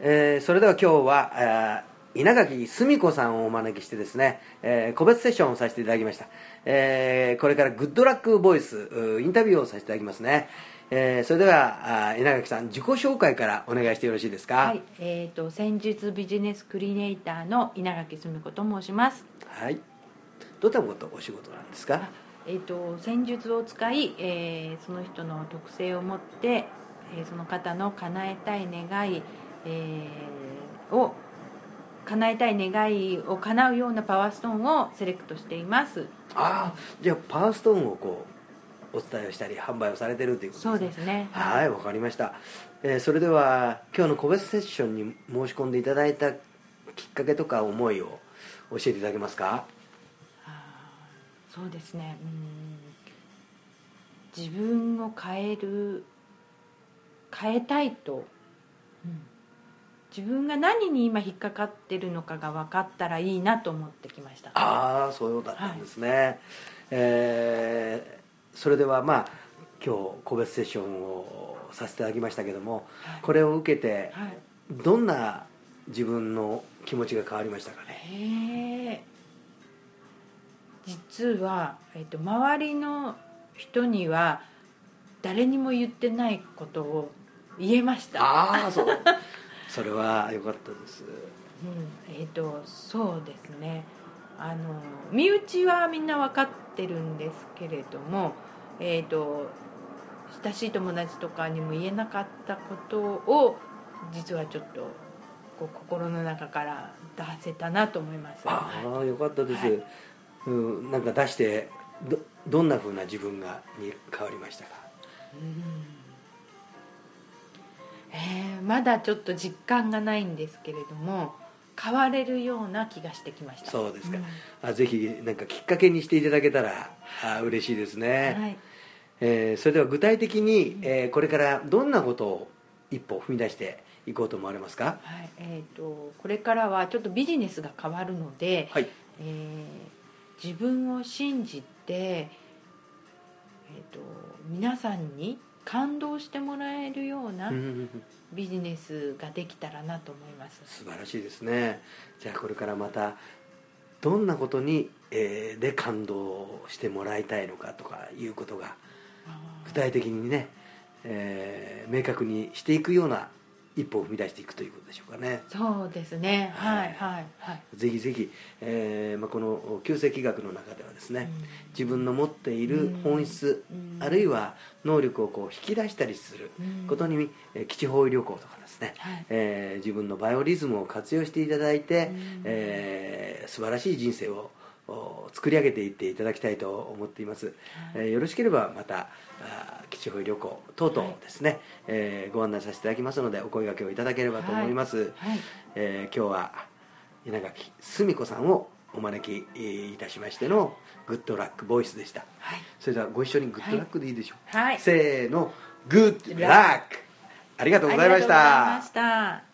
えーそれでは今日は、えー稲垣澄子さんをお招きしてですね、えー個別セッションをさせていただきました、えーこれからグッドラックボイスうインタビューをさせていただきますね、えーそれではあ稲垣さん自己紹介からお願いしてよろしいですか？はい、えー、と戦術ビジネスクリエイターの稲垣澄子と申します。はい。どんなことお仕事なんですか？あえー、と戦術を使い、えーその人の特性を持って、えーその方の叶えたい願い、えーを叶えたい願いを叶うようなパワーストーンをセレクトしています。ああじゃあパワーストーンをこうお伝えをしたり販売をされてるということそうですね。はい、わかりました、えーそれでは今日の個別セッションに申し込んでいただいたきっかけとか思いを教えていただけますか？そうですね。うん。自分を変える変えたいと、うん自分が何に今引っかかってるのかが分かったらいいなと思ってきました。ああそうだったんですね、えーそれではまあ今日個別セッションをさせていただきましたけども、はい。これを受けてはい。どんな自分の気持ちが変わりましたかね？実は、えっと周りの人には誰にも言ってないことを言えました。ああそう それは良かったです。うん、えっ、とそうですね。あの身内はみんな分かってるんですけれどもえっ、と親しい友達とかにも言えなかったことを実はちょっとこう心の中から出せたなと思います。あはいあよかったです、はい。うん、なんか出してどどんな風な自分がに変わりましたか？えーまだちょっと実感がないんですけれども変われるような気がしてきました。そうですか、ん。あぜひなんかきっかけにしていただけたらあ嬉しいですね、はい。えーそれでは具体的に、えーこれからどんなことを一歩踏み出していこうと思われますか？はい。えー、とこれからはちょっとビジネスが変わるので、はい。えー自分を信じて、えー、と皆さんに感動してもらえるようなうんビジネスができたらなと思います。素晴らしいですねじゃあこれからまたどんなことに、えーで感動してもらいたいのかとかいうことが具体的にね、えー明確にしていくような一歩を踏み出していくということでしょうかね。そうですね。ははいいはいはい、ぜひぜひ、えーまあ、この旧世紀学の中ではですね、うん。自分の持っている本質、うん。あるいは能力をこう引き出したりすることに、えー基地方位旅行とかですね、はい。えー自分のバイオリズムを活用していただいて、うん。えー素晴らしい人生をお作り上げていっていただきたいと思っています、えーよろしければまた基地方位旅行等々ですね、えーご案内させていただきますのでお声掛けをいただければと思います、はい。えー今日は稲垣澄子さんをお招きえーいたしましてのグッドラックボイスでした。はい。それではご一緒にグッドラックでいいでしょう、はい。せーのグッドラック。ありがとうございましありがとうございたました